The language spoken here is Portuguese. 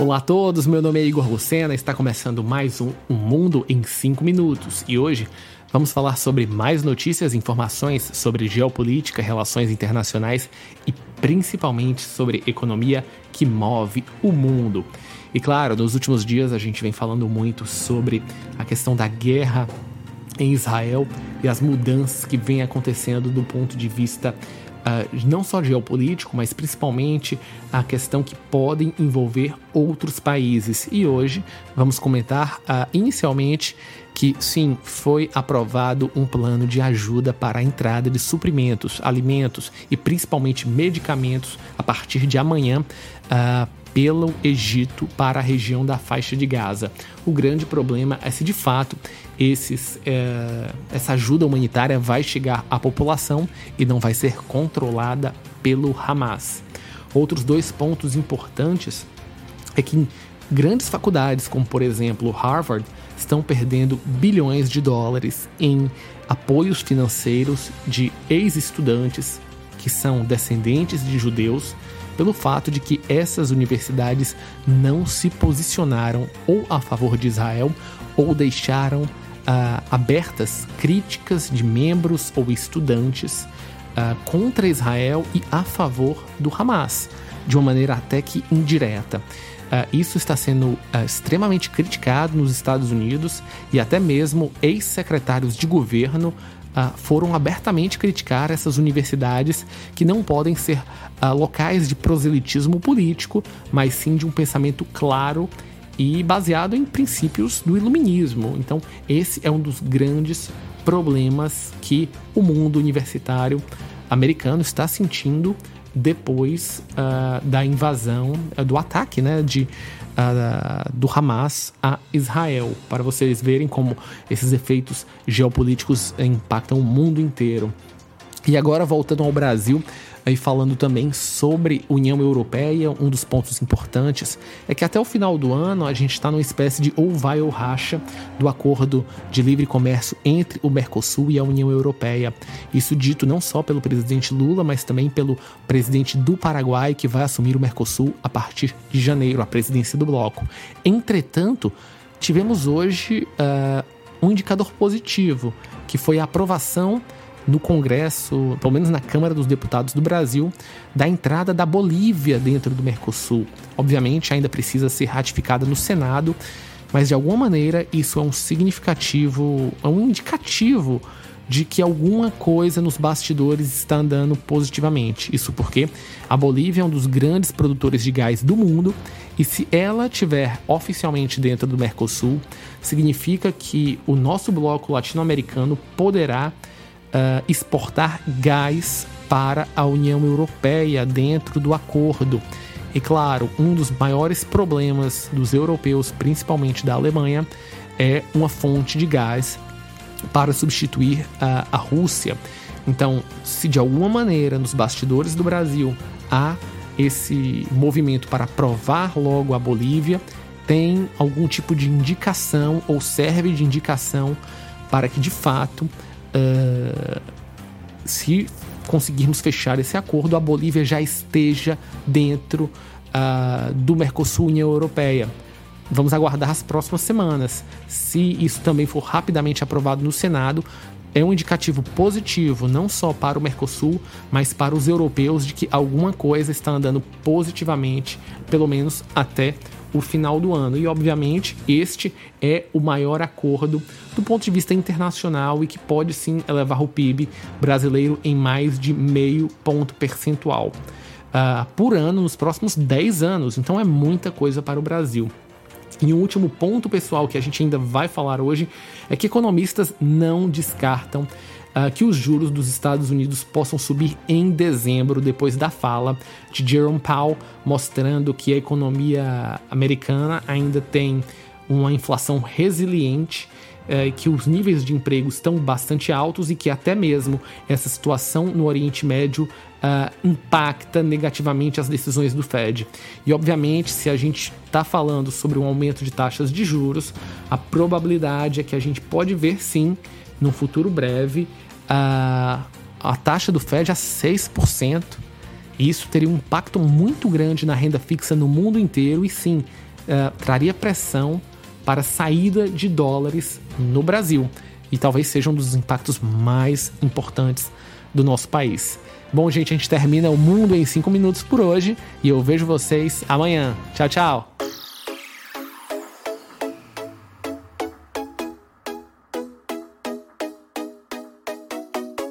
Olá a todos, meu nome é Igor Lucena, está começando mais um, um Mundo em 5 Minutos e hoje vamos falar sobre mais notícias e informações sobre geopolítica, relações internacionais e principalmente sobre economia que move o mundo. E claro, nos últimos dias a gente vem falando muito sobre a questão da guerra em Israel e as mudanças que vêm acontecendo do ponto de vista uh, não só geopolítico, mas principalmente a questão que podem envolver outros países. E hoje vamos comentar uh, inicialmente que sim, foi aprovado um plano de ajuda para a entrada de suprimentos, alimentos e principalmente medicamentos a partir de amanhã. Uh, pelo Egito para a região da faixa de Gaza. O grande problema é se de fato esses, é, essa ajuda humanitária vai chegar à população e não vai ser controlada pelo Hamas. Outros dois pontos importantes é que grandes faculdades, como por exemplo Harvard, estão perdendo bilhões de dólares em apoios financeiros de ex-estudantes que são descendentes de judeus pelo fato de que essas universidades não se posicionaram ou a favor de Israel ou deixaram uh, abertas críticas de membros ou estudantes uh, contra Israel e a favor do Hamas, de uma maneira até que indireta. Uh, isso está sendo uh, extremamente criticado nos Estados Unidos e até mesmo ex-secretários de governo uh, foram abertamente criticar essas universidades que não podem ser locais de proselitismo político, mas sim de um pensamento claro e baseado em princípios do iluminismo. Então, esse é um dos grandes problemas que o mundo universitário americano está sentindo depois uh, da invasão, uh, do ataque né, de, uh, do Hamas a Israel, para vocês verem como esses efeitos geopolíticos impactam o mundo inteiro. E agora, voltando ao Brasil, aí falando também sobre União Europeia, um dos pontos importantes é que até o final do ano a gente está numa espécie de ou vai ou racha do acordo de livre comércio entre o Mercosul e a União Europeia. Isso dito não só pelo presidente Lula, mas também pelo presidente do Paraguai, que vai assumir o Mercosul a partir de janeiro, a presidência do bloco. Entretanto, tivemos hoje uh, um indicador positivo, que foi a aprovação no Congresso, pelo menos na Câmara dos Deputados do Brasil, da entrada da Bolívia dentro do Mercosul. Obviamente, ainda precisa ser ratificada no Senado, mas de alguma maneira isso é um significativo, é um indicativo de que alguma coisa nos bastidores está andando positivamente. Isso porque a Bolívia é um dos grandes produtores de gás do mundo e se ela tiver oficialmente dentro do Mercosul, significa que o nosso bloco latino-americano poderá uh, exportar gás para a União Europeia dentro do acordo. E claro, um dos maiores problemas dos europeus, principalmente da Alemanha, é uma fonte de gás para substituir a, a Rússia. Então, se de alguma maneira nos bastidores do Brasil há esse movimento para aprovar logo a Bolívia, tem algum tipo de indicação ou serve de indicação para que de fato uh, se conseguirmos fechar esse acordo, a Bolívia já esteja dentro uh, do Mercosul União Europeia. Vamos aguardar as próximas semanas. Se isso também for rapidamente aprovado no Senado, é um indicativo positivo não só para o Mercosul, mas para os europeus de que alguma coisa está andando positivamente, pelo menos até o final do ano. E, obviamente, este é o maior acordo do ponto de vista internacional e que pode sim elevar o PIB brasileiro em mais de meio ponto percentual uh, por ano nos próximos 10 anos. Então, é muita coisa para o Brasil. E um último ponto, pessoal, que a gente ainda vai falar hoje é que economistas não descartam uh, que os juros dos Estados Unidos possam subir em dezembro, depois da fala de Jerome Powell, mostrando que a economia americana ainda tem uma inflação resiliente uh, que os níveis de emprego estão bastante altos e que até mesmo essa situação no Oriente Médio uh, impacta negativamente as decisões do Fed. E obviamente, se a gente está falando sobre um aumento de taxas de juros, a probabilidade é que a gente pode ver sim no futuro breve, a, a taxa do Fed a 6%. Isso teria um impacto muito grande na renda fixa no mundo inteiro e sim, uh, traria pressão para a saída de dólares no Brasil e talvez seja um dos impactos mais importantes do nosso país. Bom, gente, a gente termina o mundo em 5 minutos por hoje e eu vejo vocês amanhã. Tchau, tchau!